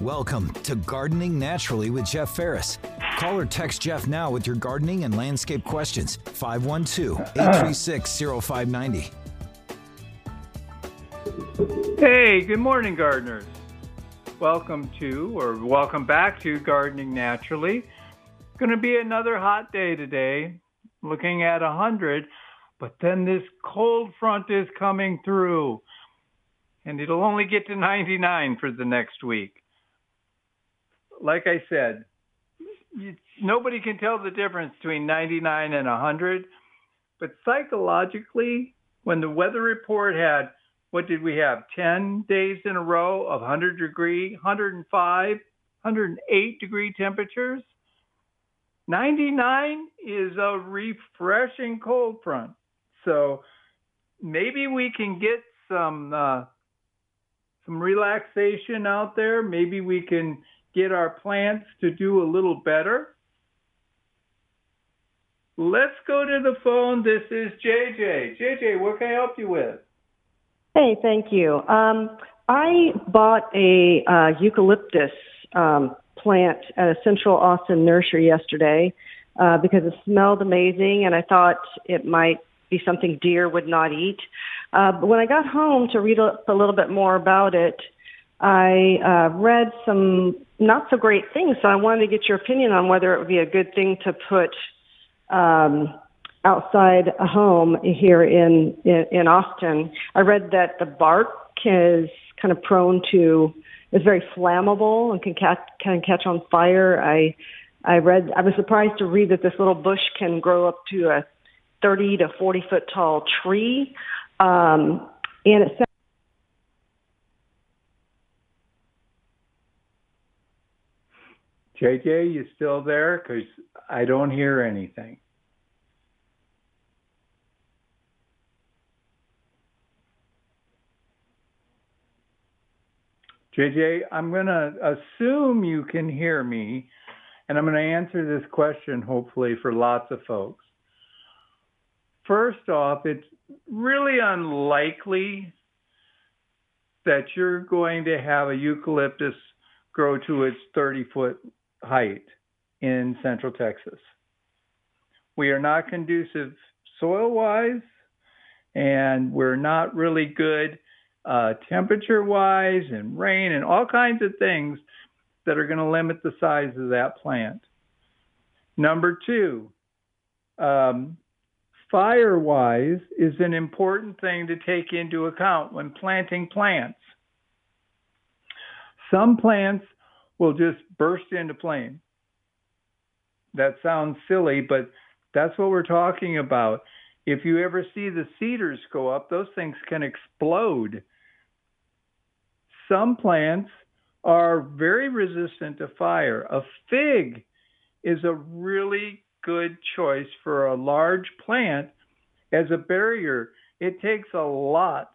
Welcome to Gardening Naturally with Jeff Ferris. Call or text Jeff now with your gardening and landscape questions. 512 836 0590. Hey, good morning, gardeners. Welcome to, or welcome back to Gardening Naturally. It's going to be another hot day today, looking at 100, but then this cold front is coming through, and it'll only get to 99 for the next week like I said, you, nobody can tell the difference between 99 and 100. But psychologically, when the weather report had, what did we have, 10 days in a row of 100 degree, 105, 108 degree temperatures? 99 is a refreshing cold front. So maybe we can get some uh, some relaxation out there. Maybe we can get our plants to do a little better? Let's go to the phone. This is JJ. JJ, what can I help you with? Hey, thank you. Um, I bought a uh, eucalyptus um, plant at a Central Austin nursery yesterday uh, because it smelled amazing, and I thought it might be something deer would not eat. Uh, but when I got home to read a, little bit more about it, I uh, read some not so great things, so I wanted to get your opinion on whether it would be a good thing to put um, outside a home here in, in in Austin. I read that the bark is kind of prone to is very flammable and can catch can catch on fire. I I read I was surprised to read that this little bush can grow up to a 30 to 40 foot tall tree. Um, and it JJ, you still there? Because I don't hear anything. JJ, I'm going to assume you can hear me, and I'm going to answer this question hopefully for lots of folks. First off, it's really unlikely that you're going to have a eucalyptus grow to its 30 foot height in central Texas. We are not conducive soil wise, and we're not really good uh, temperature wise and rain and all kinds of things that are going to limit the size of that plant. Number two, um, fire wise is an important thing to take into account when planting plants. Some plants will just burst into flame. That sounds silly, but that's what we're talking about. If you ever see the cedars go up, those things can explode. Some plants are very resistant to fire. A fig is a really good choice for a large plant as a barrier. It takes a lot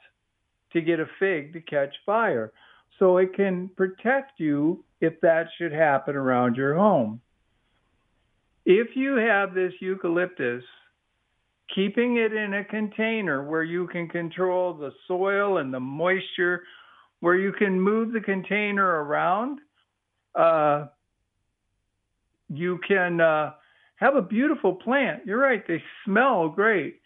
to get a fig to catch fire. So it can protect you if that should happen around your home. If you have this eucalyptus, keeping it in a container where you can control the soil and the moisture, where you can move the container around, uh, you can uh, have a beautiful plant. You're right, they smell great,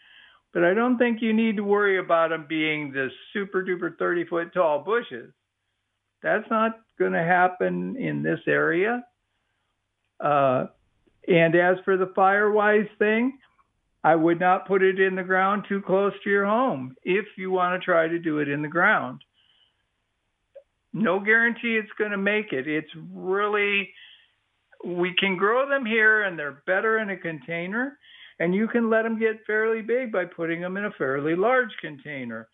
but I don't think you need to worry about them being the super duper 30 foot tall bushes. That's not going to happen in this area. Uh, and as for the Firewise thing, I would not put it in the ground too close to your home if you want to try to do it in the ground. No guarantee it's going to make it. It's really, we can grow them here and they're better in a container. And you can let them get fairly big by putting them in a fairly large container.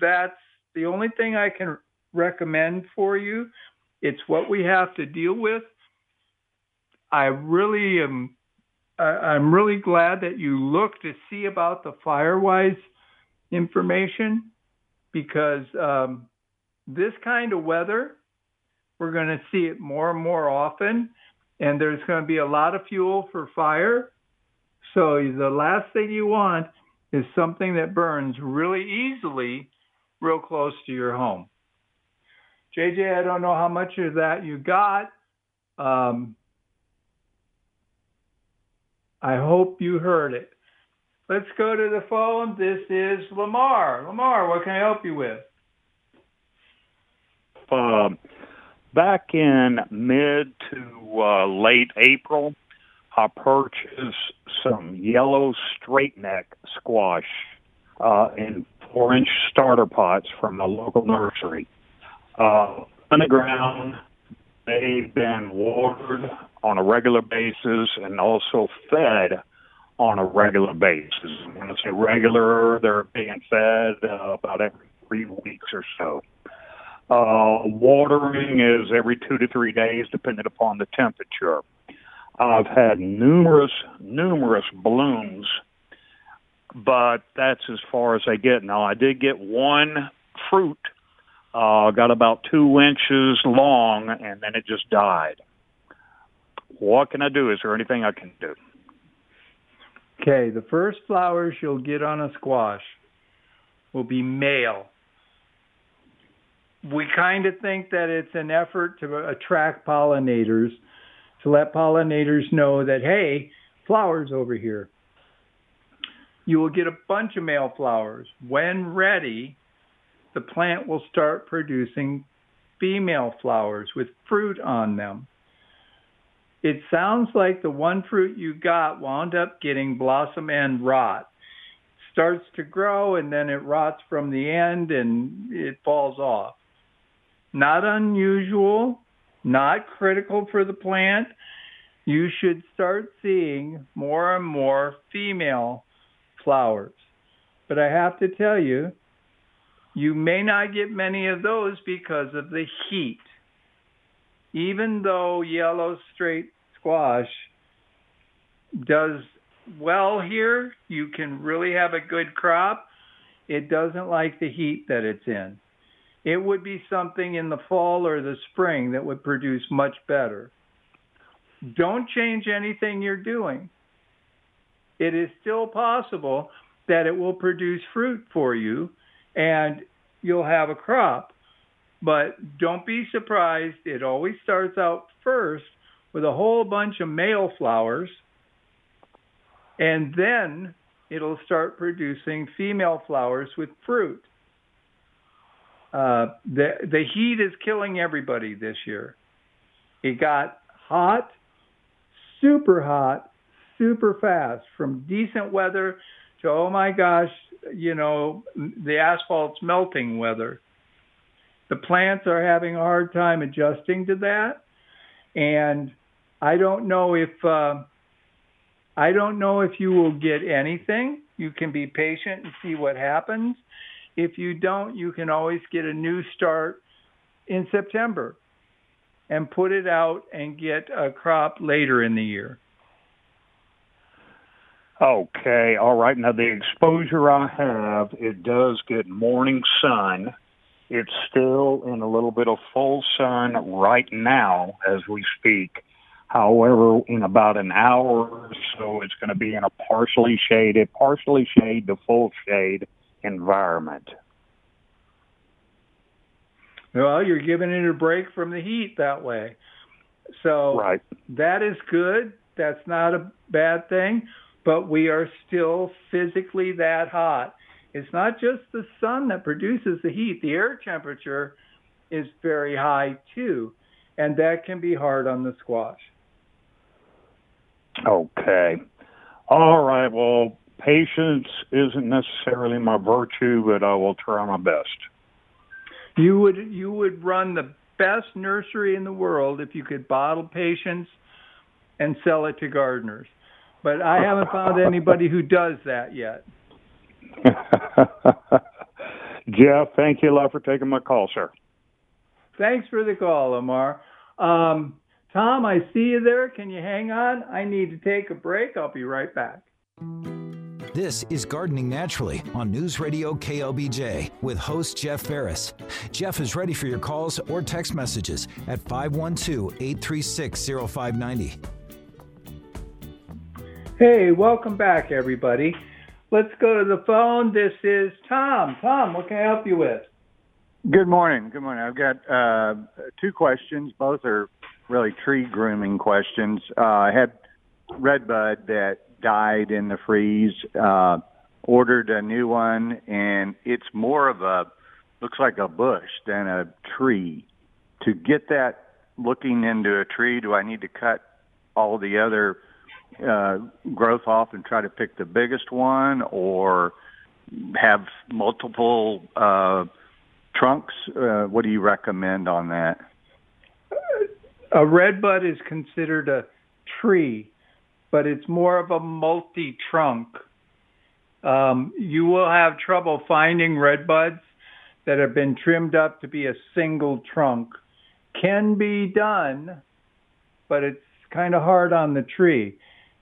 That's the only thing I can recommend for you. It's what we have to deal with. I really am. I'm really glad that you look to see about the Firewise information because um, this kind of weather, we're going to see it more and more often, and there's going to be a lot of fuel for fire. So the last thing you want is something that burns really easily real close to your home. JJ, I don't know how much of that you got. Um, I hope you heard it. Let's go to the phone. This is Lamar. Lamar, what can I help you with? Uh, back in mid to uh, late April, I purchased some yellow straight neck squash uh, in four inch starter pots from a local nursery. Uh, underground, they've been watered on a regular basis and also fed on a regular basis. When I say regular, they're being fed uh, about every three weeks or so. Uh, watering is every two to three days, depending upon the temperature. I've had numerous, numerous blooms, but that's as far as I get. Now, I did get one fruit, uh, got about two inches long, and then it just died. What can I do? Is there anything I can do? Okay, the first flowers you'll get on a squash will be male. We kind of think that it's an effort to attract pollinators, to let pollinators know that, hey, flowers over here. You will get a bunch of male flowers. When ready, the plant will start producing female flowers with fruit on them it sounds like the one fruit you got wound up getting blossom end rot. Starts to grow and then it rots from the end and it falls off. Not unusual, not critical for the plant. You should start seeing more and more female flowers. But I have to tell you, you may not get many of those because of the heat even though yellow straight squash does well here, you can really have a good crop. It doesn't like the heat that it's in. It would be something in the fall or the spring that would produce much better. Don't change anything you're doing. It is still possible that it will produce fruit for you and you'll have a crop. But don't be surprised. It always starts out first with a whole bunch of male flowers, and then it'll start producing female flowers with fruit. Uh, the the heat is killing everybody this year. It got hot, super hot, super fast, from decent weather to oh my gosh, you know, the asphalt's melting weather. The plants are having a hard time adjusting to that. And I don't know if uh, I don't know if you will get anything. You can be patient and see what happens. If you don't, you can always get a new start in September and put it out and get a crop later in the year. Okay, all right. Now the exposure I have, it does get morning sun it's still in a little bit of full sun right now as we speak. However, in about an hour or so, it's going to be in a partially shaded, partially shade to full shade environment. Well, you're giving it a break from the heat that way. So right. that is good. That's not a bad thing, but we are still physically that hot. It's not just the sun that produces the heat, the air temperature is very high too, and that can be hard on the squash. Okay. All right. Well, patience isn't necessarily my virtue, but I will try my best. You would you would run the best nursery in the world if you could bottle patience and sell it to gardeners. But I haven't found anybody who does that yet. Jeff, thank you a lot for taking my call, sir. Thanks for the call, Lamar. Um, Tom, I see you there. Can you hang on? I need to take a break. I'll be right back. This is Gardening Naturally on News Radio KLBJ with host Jeff Ferris. Jeff is ready for your calls or text messages at 512 836 0590. Hey, welcome back, everybody. Let's go to the phone. This is Tom. Tom, what can I help you with? Good morning. Good morning. I've got uh, two questions. Both are really tree grooming questions. Uh, I had redbud that died in the freeze. Uh, ordered a new one, and it's more of a looks like a bush than a tree. To get that looking into a tree, do I need to cut all the other uh, growth off and try to pick the biggest one, or have multiple uh, trunks? Uh, what do you recommend on that? A redbud is considered a tree, but it's more of a multi-trunk. Um, you will have trouble finding redbuds that have been trimmed up to be a single trunk. Can be done, but it's kind of hard on the tree.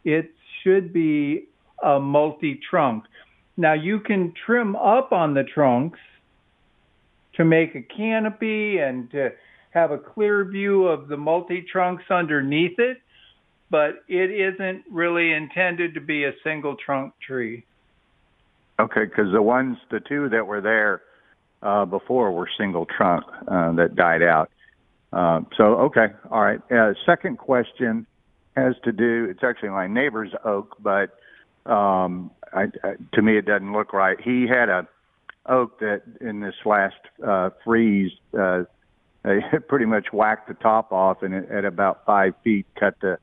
It should be a multi trunk. Now you can trim up on the trunks to make a canopy and to have a clear view of the multi trunks underneath it, but it isn't really intended to be a single trunk tree. Okay, because the ones, the two that were there uh, before were single trunk uh, that died out. Uh, so, okay, all right. Uh, second question has to do. It's actually my neighbor's oak, but um, I, I, to me it doesn't look right. He had a oak that in this last uh, freeze, uh, they pretty much whacked the top off, and at about five feet, cut the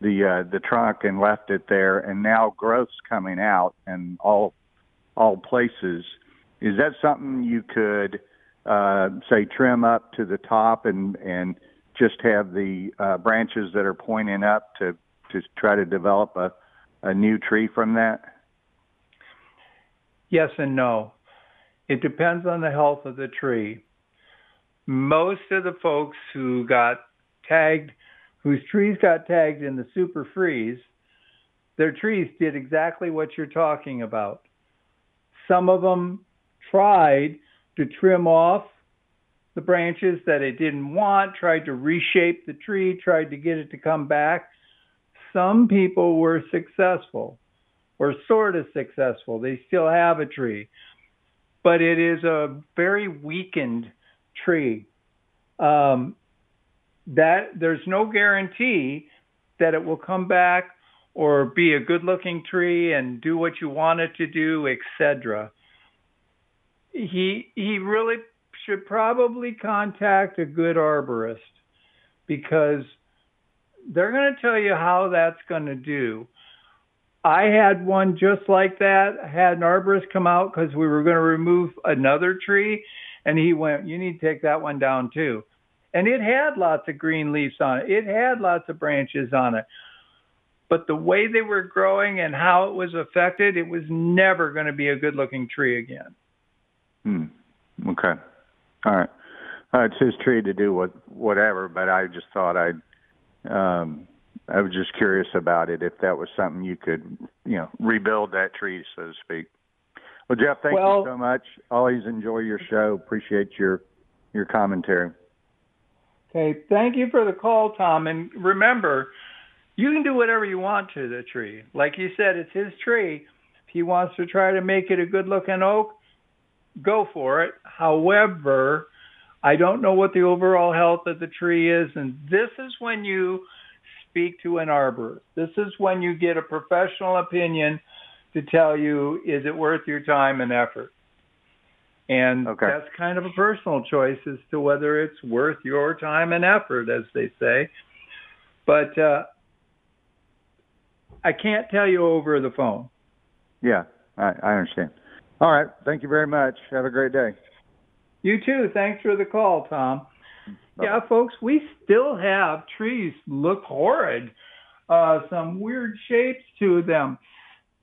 the uh, the trunk and left it there, and now growth's coming out, and all all places. Is that something you could uh, say trim up to the top and and just have the uh, branches that are pointing up to to try to develop a a new tree from that? Yes and no. It depends on the health of the tree. Most of the folks who got tagged, whose trees got tagged in the super freeze, their trees did exactly what you're talking about. Some of them tried to trim off the branches that it didn't want, tried to reshape the tree, tried to get it to come back. Some people were successful or sort of successful. They still have a tree, but it is a very weakened tree. Um, that there's no guarantee that it will come back or be a good looking tree and do what you want it to do, etc. He he really should probably contact a good arborist because they're going to tell you how that's going to do. I had one just like that. I had an arborist come out because we were going to remove another tree, and he went, "You need to take that one down too." And it had lots of green leaves on it. It had lots of branches on it but the way they were growing and how it was affected, it was never going to be a good looking tree again. Hmm. Okay. All right. Uh, it's his tree to do what whatever, but I just thought I'd. Um, I was just curious about it if that was something you could, you know, rebuild that tree, so to speak. Well, Jeff, thank well, you so much. Always enjoy your show. Appreciate your your commentary. Okay, thank you for the call, Tom. And remember, you can do whatever you want to the tree. Like you said, it's his tree. If he wants to try to make it a good looking oak, go for it. However, I don't know what the overall health of the tree is, and this is when you speak to an arborist. This is when you get a professional opinion to tell you is it worth your time and effort. And okay. that's kind of a personal choice as to whether it's worth your time and effort, as they say. But uh, I can't tell you over the phone. Yeah, I, I understand. All right. Thank you very much. Have a great day. You too. Thanks for the call, Tom. Bye. Yeah, folks, we still have trees look horrid. Uh, some weird shapes to them.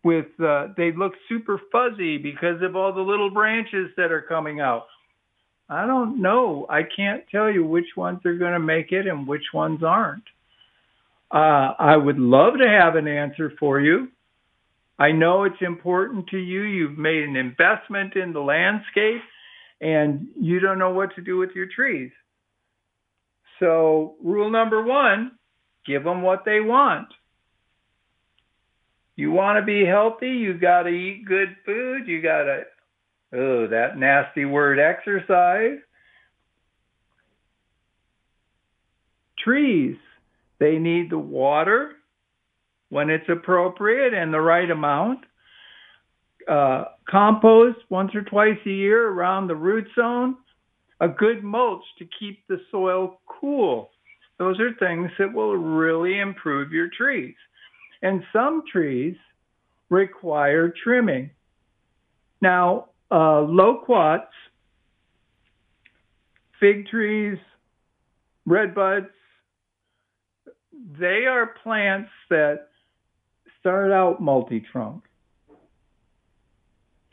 With uh, they look super fuzzy because of all the little branches that are coming out. I don't know. I can't tell you which ones are going to make it and which ones aren't. Uh, I would love to have an answer for you. I know it's important to you. You've made an investment in the landscape and you don't know what to do with your trees. So, rule number one give them what they want. You want to be healthy, you got to eat good food, you got to oh, that nasty word exercise. Trees, they need the water when it's appropriate and the right amount. Uh, compost once or twice a year around the root zone. A good mulch to keep the soil cool. Those are things that will really improve your trees. And some trees require trimming. Now, uh, loquats, fig trees, redbuds, they are plants that start out multi-trunk.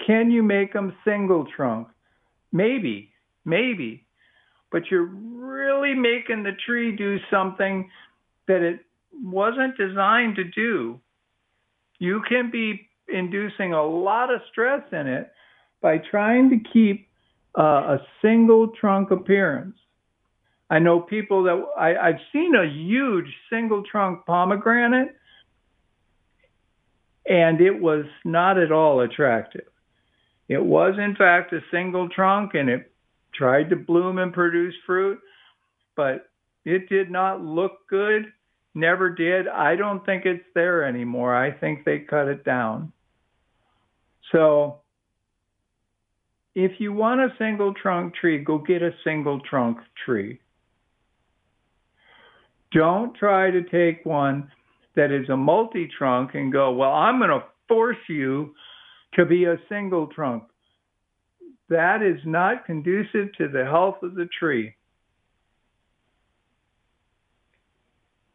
Can you make them single trunk? Maybe, maybe. But you're really making the tree do something that it wasn't designed to do. You can be inducing a lot of stress in it by trying to keep uh, a single trunk appearance. I know people that I, I've seen a huge single trunk pomegranate, and it was not at all attractive. It was, in fact, a single trunk, and it tried to bloom and produce fruit, but it did not look good. Never did. I don't think it's there anymore. I think they cut it down. So, if you want a single trunk tree, go get a single trunk tree. Don't try to take one that is a multi trunk and go, well, I'm going to force you to be a single trunk. That is not conducive to the health of the tree.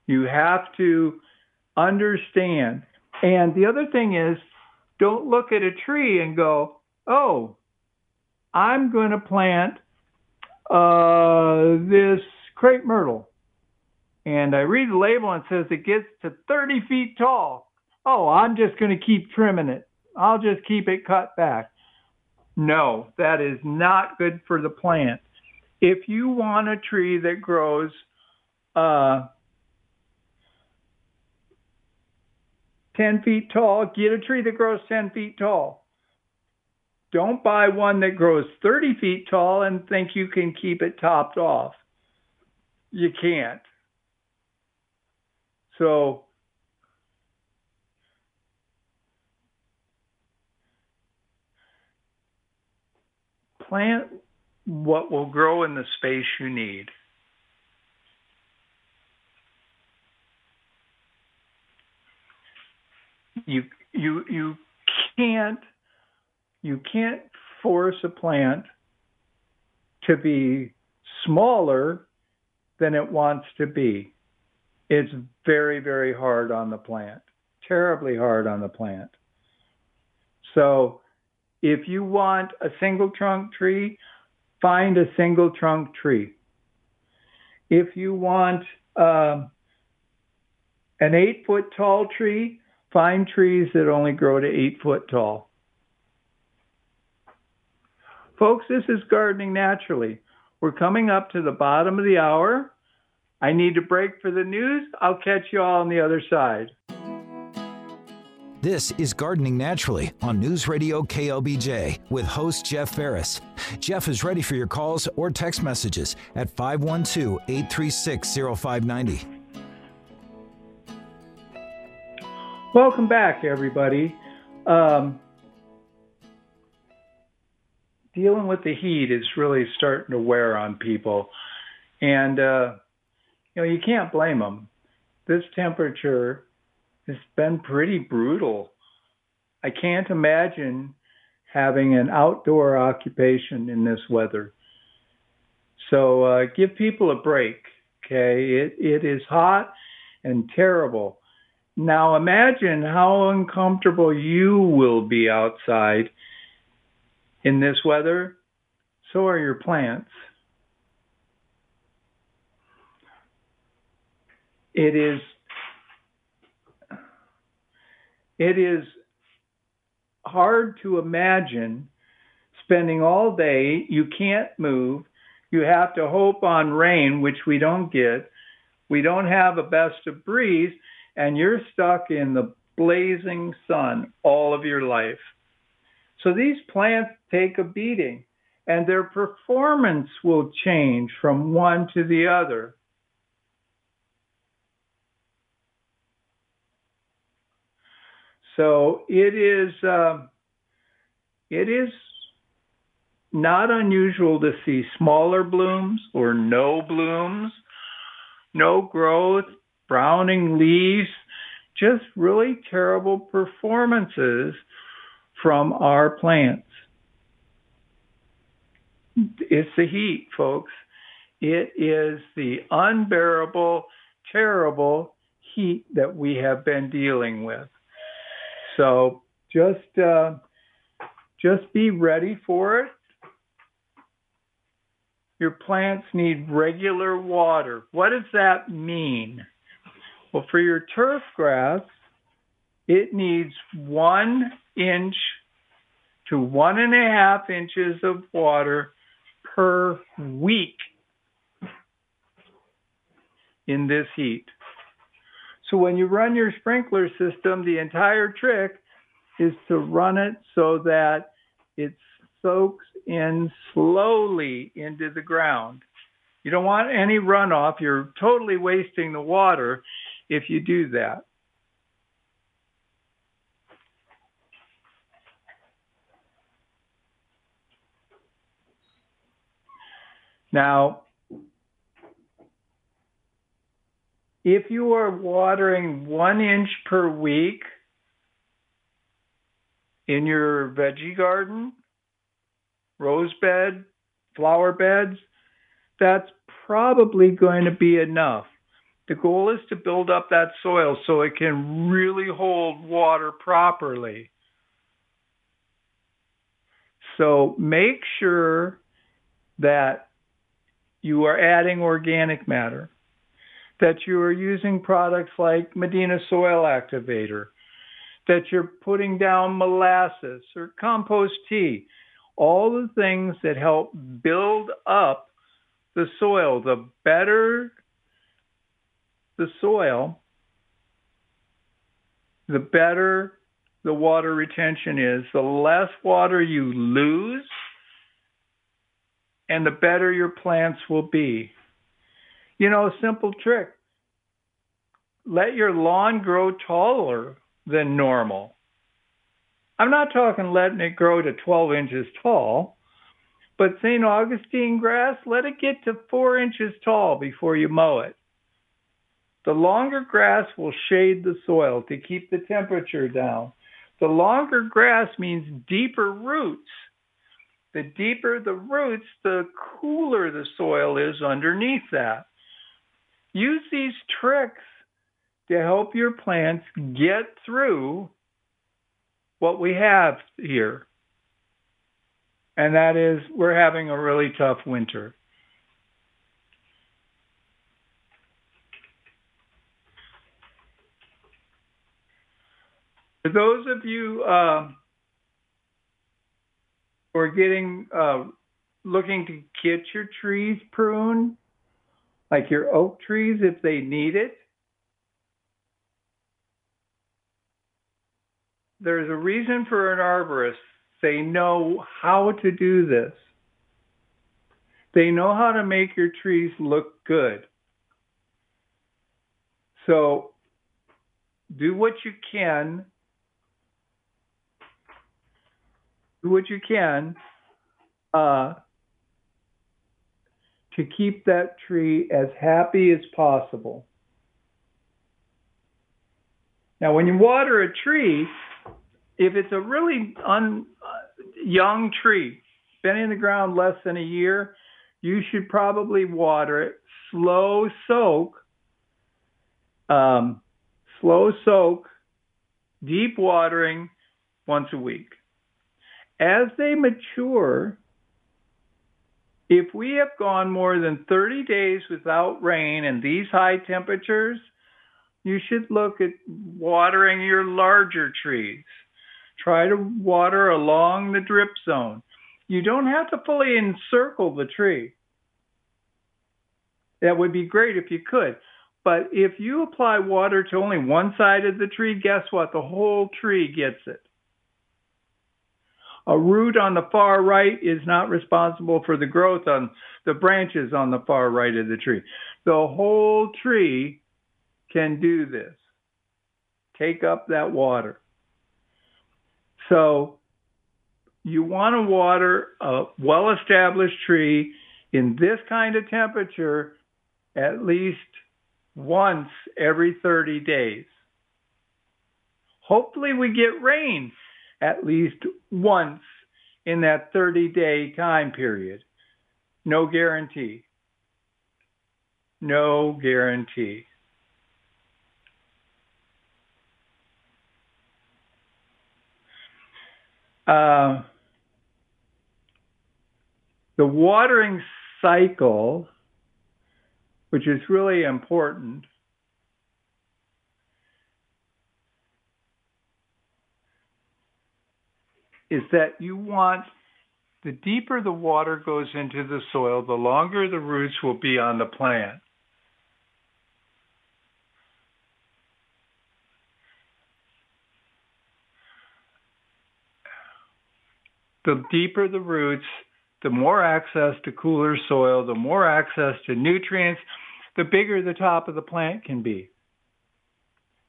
You have to understand. And the other thing is, don't look at a tree and go, oh, I'm going to plant uh, this crepe myrtle and I read the label and it says it gets to 30 feet tall. Oh, I'm just going to keep trimming it. I'll just keep it cut back. No, that is not good for the plant. If you want a tree that grows uh, 10 feet tall, get a tree that grows 10 feet tall. Don't buy one that grows 30 feet tall and think you can keep it topped off. You can't. So plant what will grow in the space you need. You you you can't you can't force a plant to be smaller than it wants to be it's very, very hard on the plant, terribly hard on the plant. So if you want a single trunk tree, find a single trunk tree. If you want um, an eight foot tall tree, find trees that only grow to eight foot tall. Folks, this is gardening naturally. We're coming up to the bottom of the hour. I need to break for the news. I'll catch you all on the other side. This is Gardening Naturally on News Radio KLBJ with host Jeff Ferris. Jeff is ready for your calls or text messages at 512 836 0590. Welcome back, everybody. Um, dealing with the heat is really starting to wear on people. And uh, you know, you can't blame them. This temperature has been pretty brutal. I can't imagine having an outdoor occupation in this weather. So uh, give people a break. Okay, it it is hot and terrible. Now imagine how uncomfortable you will be outside in this weather. So are your plants. It is it is hard to imagine spending all day, you can't move, you have to hope on rain, which we don't get. We don't have a best of breeze, and you're stuck in the blazing sun all of your life. So these plants take a beating and their performance will change from one to the other. So it is uh, it is not unusual to see smaller blooms or no blooms, no growth, browning leaves, just really terrible performances from our plants. It's the heat, folks. It is the unbearable, terrible heat that we have been dealing with. So just uh, just be ready for it. Your plants need regular water. What does that mean? Well, for your turf grass, it needs one inch to one and a half inches of water per week in this heat. So when you run your sprinkler system, the entire trick is to run it so that it soaks in slowly into the ground. You don't want any runoff. You're totally wasting the water if you do that. Now, if you are watering one inch per week in your veggie garden, rose bed, flower beds, that's probably going to be enough. The goal is to build up that soil so it can really hold water properly. So make sure that you are adding organic matter, that you are using products like Medina Soil Activator, that you're putting down molasses or compost tea, all the things that help build up the soil. The better the soil, the better the water retention is, the less water you lose, and the better your plants will be. You know, a simple trick let your lawn grow taller than normal. I'm not talking letting it grow to 12 inches tall, but St. Augustine grass, let it get to four inches tall before you mow it. The longer grass will shade the soil to keep the temperature down. The longer grass means deeper roots. The deeper the roots, the cooler the soil is underneath that. Use these tricks to help your plants get through what we have here. And that is, we're having a really tough winter. For those of you uh, who are getting uh, looking to get your trees pruned, like your oak trees, if they need it, there's a reason for an arborist. They know how to do this. They know how to make your trees look good. So do what you can do what you can uh, to keep that tree as happy as possible. Now, when you water a tree, if it's a really un, young tree, been in the ground less than a year, you should probably water it slow soak, um, slow soak, deep watering once a week as they mature, if we have gone more than 30 days without rain and these high temperatures, you should look at watering your larger trees. Try to water along the drip zone. You don't have to fully encircle the tree. That would be great if you could. But if you apply water to only one side of the tree, guess what? The whole tree gets it. A root on the far right is not responsible for the growth on the branches on the far right of the tree. The whole tree can do this. Take up that water. So you want to water a well established tree in this kind of temperature at least once every 30 days. Hopefully, we get rain at least once in that 30 day time period. No guarantee. No guarantee. Uh, the watering cycle, which is really important, is that you want the deeper the water goes into the soil, the longer the roots will be on the plant. The deeper the roots, the more access to cooler soil, the more access to nutrients, the bigger the top of the plant can be.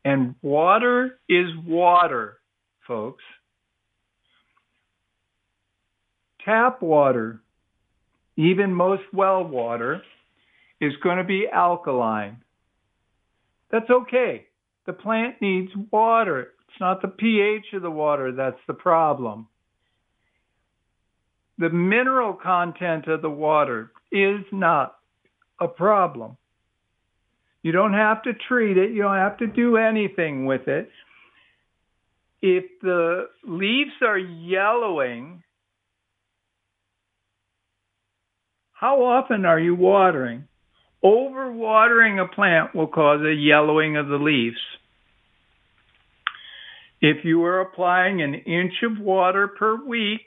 And water is water, folks. Tap water, even most well water, is going to be alkaline. That's okay. The plant needs water. It's not the pH of the water that's the problem the mineral content of the water is not a problem. You don't have to treat it, you don't have to do anything with it. If the leaves are yellowing, how often are you watering? Overwatering a plant will cause a yellowing of the leaves. If you are applying an inch of water per week,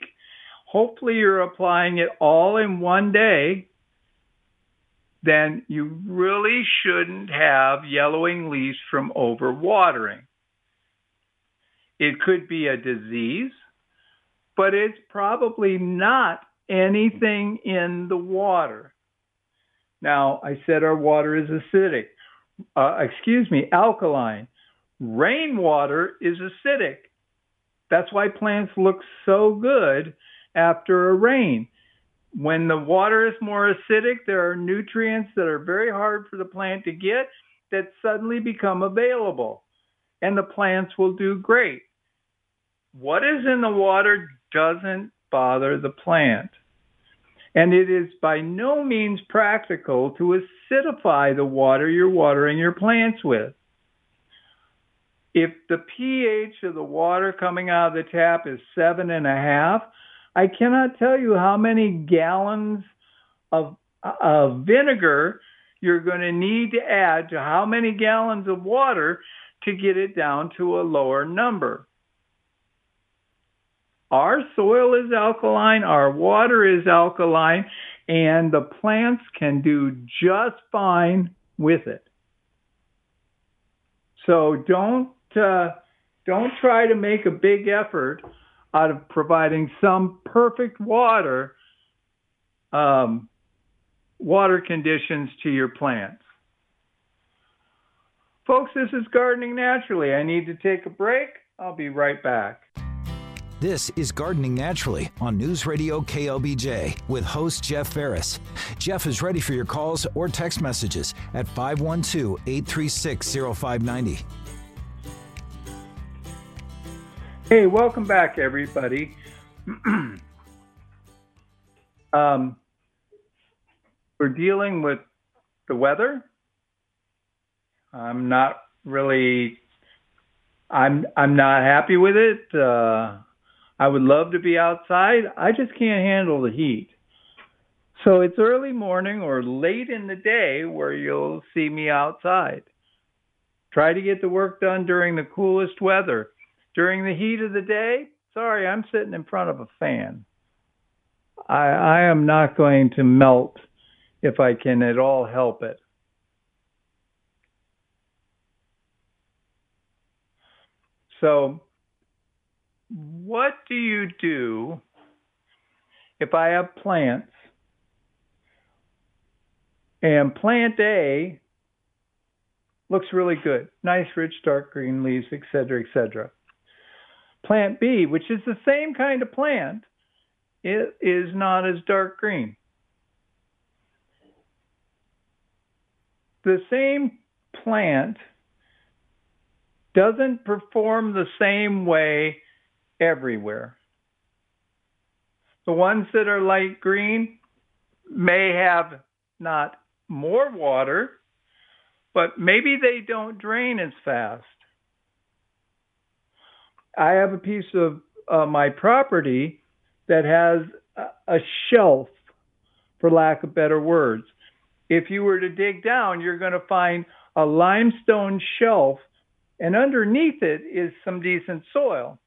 hopefully you're applying it all in one day, then you really shouldn't have yellowing leaves from overwatering. It could be a disease, but it's probably not anything in the water. Now, I said our water is acidic. Uh, excuse me, alkaline. Rainwater is acidic. That's why plants look so good after a rain. When the water is more acidic, there are nutrients that are very hard for the plant to get that suddenly become available, and the plants will do great. What is in the water doesn't bother the plant. And it is by no means practical to acidify the water you're watering your plants with. If the pH of the water coming out of the tap is seven and a half, I cannot tell you how many gallons of, of vinegar you're going to need to add to how many gallons of water to get it down to a lower number. Our soil is alkaline, our water is alkaline, and the plants can do just fine with it. So don't uh, don't try to make a big effort out of providing some perfect water um, water conditions to your plants. Folks, this is Gardening Naturally. I need to take a break. I'll be right back. This is Gardening Naturally on News Radio KLBJ with host Jeff Ferris. Jeff is ready for your calls or text messages at 512 836 0590. Hey, welcome back, everybody. um, we're dealing with the weather. I'm not really. I'm I'm not happy with it. Uh, I would love to be outside. I just can't handle the heat. So it's early morning or late in the day where you'll see me outside. Try to get the work done during the coolest weather. During the heat of the day, sorry, I'm sitting in front of a fan. I, I am not going to melt if I can at all help it. So what do you do if I have plants and plant A looks really good, nice, rich, dark green leaves, etc., etc. Plant B, which is the same kind of plant, it is not as dark green. The same plant doesn't perform the same way everywhere. The ones that are light green may have not more water, but maybe they don't drain as fast. I have a piece of uh, my property that has a, shelf, for lack of better words. If you were to dig down, you're going to find a limestone shelf, and underneath it is some decent soil.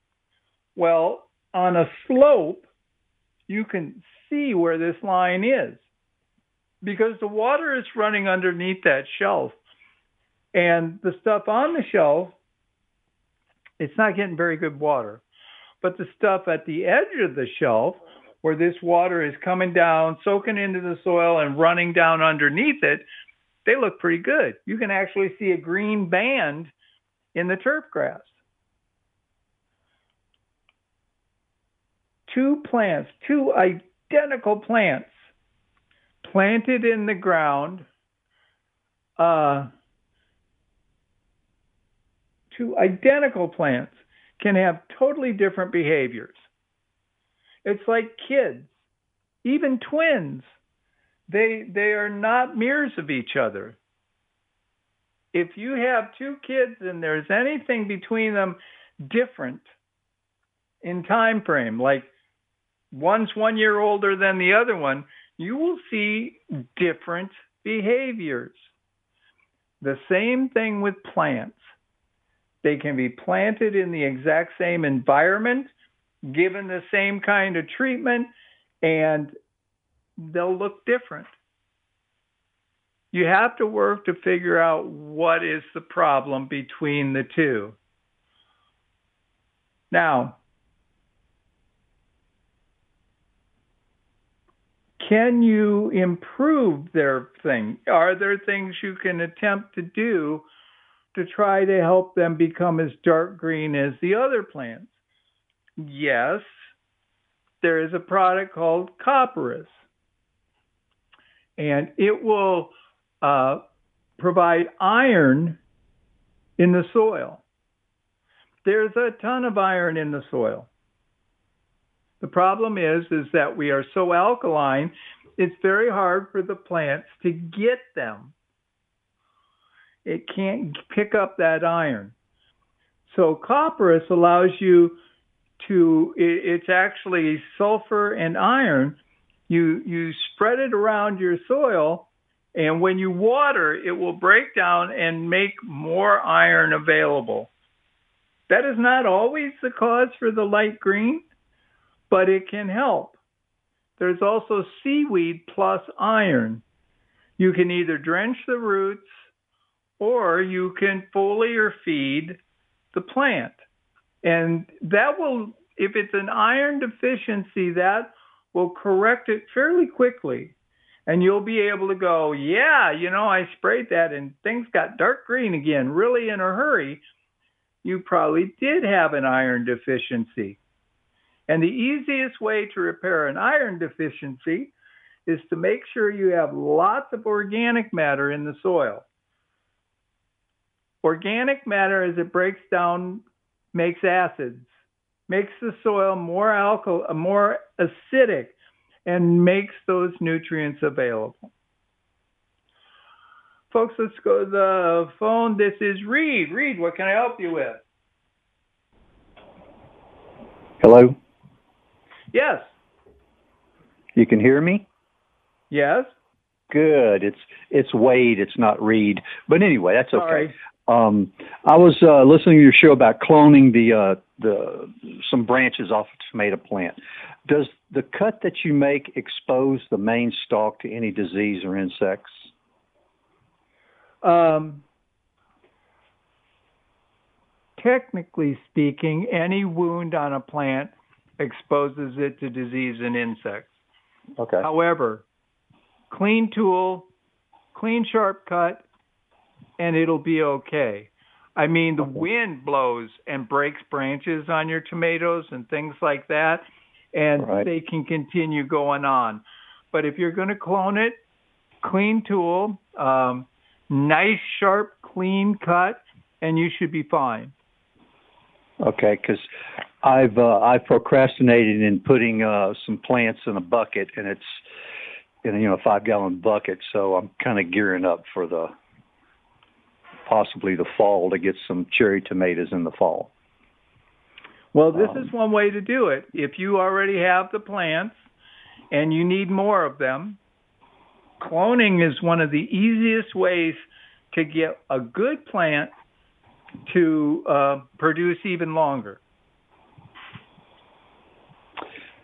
Well, on a slope, you can see where this line is because the water is running underneath that shelf. And the stuff on the shelf, it's not getting very good water. But the stuff at the edge of the shelf, where this water is coming down, soaking into the soil, and running down underneath it, they look pretty good. You can actually see a green band in the turf grass. Two plants, two identical plants planted in the ground, uh, two identical plants can have totally different behaviors. It's like kids, even twins. They they are not mirrors of each other. If you have two kids and there's anything between them different in time frame, like one's one year older than the other one, you will see different behaviors. The same thing with plants. They can be planted in the exact same environment, given the same kind of treatment, and they'll look different. You have to work to figure out what is the problem between the two. Now, can you improve their thing? Are there things you can attempt to do to try to help them become as dark green as the other plants? Yes, there is a product called copperas, and it will uh, provide iron in the soil. There's a ton of iron in the soil. The problem is is that we are so alkaline, it's very hard for the plants to get them it can't pick up that iron. So copperas allows you to it's actually sulfur and iron. You you spread it around your soil and when you water it will break down and make more iron available. That is not always the cause for the light green, but it can help. There's also seaweed plus iron. You can either drench the roots or you can foliar feed the plant. And that will, if it's an iron deficiency, that will correct it fairly quickly. And you'll be able to go, yeah, you know, I sprayed that and things got dark green again, really in a hurry. You probably did have an iron deficiency. And the easiest way to repair an iron deficiency is to make sure you have lots of organic matter in the soil. Organic matter, as it breaks down, makes acids, makes the soil more alkal, more acidic, and makes those nutrients available. Folks, let's go to the phone. This is Reed. Reed, what can I help you with? Hello? Yes. You can hear me? Yes. Good. It's it's Wade. It's not Reed. But anyway, that's okay. Sorry. Um, I was uh, listening to your show about cloning the uh, the some branches off a tomato plant. Does the cut that you make expose the main stalk to any disease or insects? Um, technically speaking, any wound on a plant exposes it to disease and insects. Okay. However, clean tool, clean sharp cut, and it'll be okay. I mean, the wind blows and breaks branches on your tomatoes and things like that, and Right. they can continue going on. But if you're going to clone it, clean tool, um, nice, sharp, clean cut, and you should be fine. Okay, because I've uh, I've procrastinated in putting uh, some plants in a bucket, and it's in a, you know five gallon bucket. So I'm kind of gearing up for the possibly the fall to get some cherry tomatoes in the fall. Well, this Um, is one way to do it. If you already have the plants and you need more of them, cloning is one of the easiest ways to get a good plant to uh, produce even longer.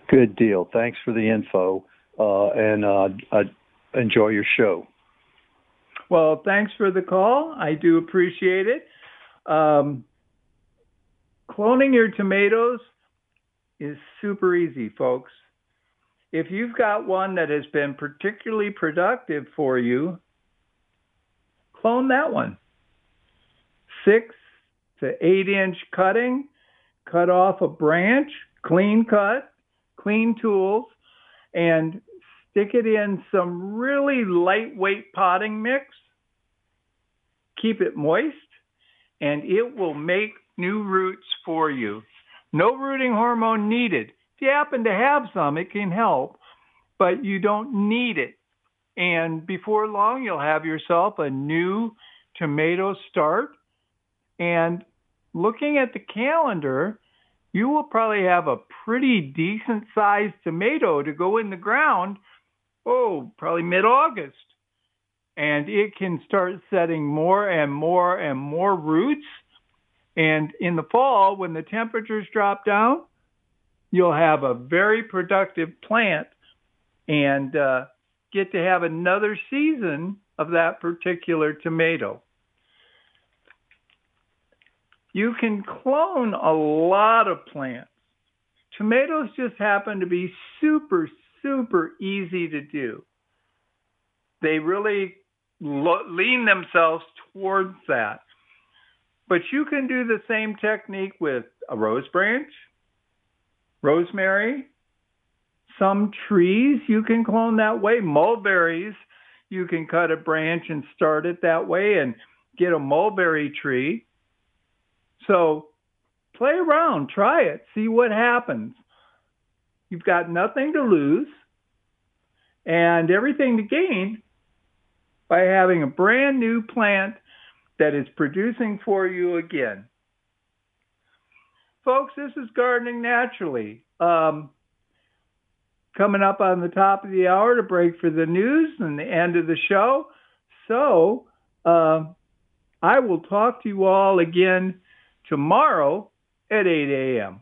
Good deal. Thanks for the info, uh, and uh, I enjoy your show. Well, thanks for the call. I do appreciate it. Um, cloning your tomatoes is super easy, folks. If you've got one that has been particularly productive for you, clone that one. Six to eight inch cutting, cut off a branch, clean cut, clean tools, and stick it in some really lightweight potting mix. Keep it moist, and it will make new roots for you. No rooting hormone needed. If you happen to have some, it can help, but you don't need it. And before long, you'll have yourself a new tomato start. And looking at the calendar, you will probably have a pretty decent sized tomato to go in the ground. Oh, probably mid August. And it can start setting more and more and more roots. And in the fall, when the temperatures drop down, you'll have a very productive plant and uh, get to have another season of that particular tomato. You can clone a lot of plants. Tomatoes just happen to be super, super easy to do. They really lo- lean themselves towards that. But you can do the same technique with a rose branch, rosemary, some trees you can clone that way. Mulberries, you can cut a branch and start it that way and get a mulberry tree. So play around, try it, see what happens. You've got nothing to lose and everything to gain by having a brand new plant that is producing for you again. Folks, this is Gardening Naturally. Um, coming up on the top of the hour to break for the news and the end of the show. So uh, I will talk to you all again tomorrow at 8 a.m.